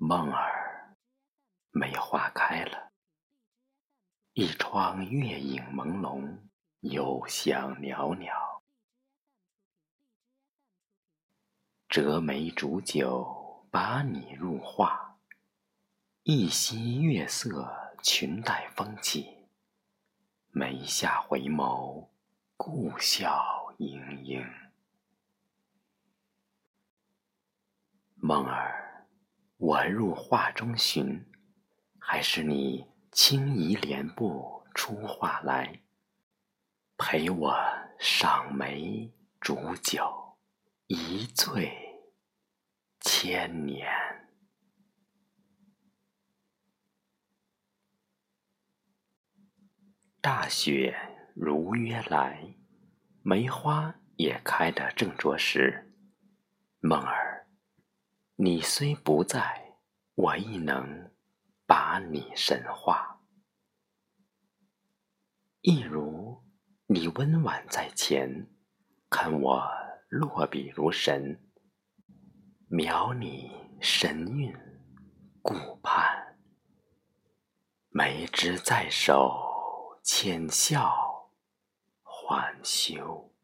梦儿，梅花开了，一窗月影朦胧，幽香袅袅。折梅煮酒，把你入画，一夕月色，裙带风起，眉下回眸，故笑盈盈。梦儿。我入画中寻，还是你轻移莲步出画来，陪我赏梅煮酒，一醉千年。大雪如约来，梅花也开得正着时，梦儿。你虽不在，我亦能把你神化。一如你温婉在前，看我落笔如神，描你神韵顾盼。梅枝在手，浅笑缓休。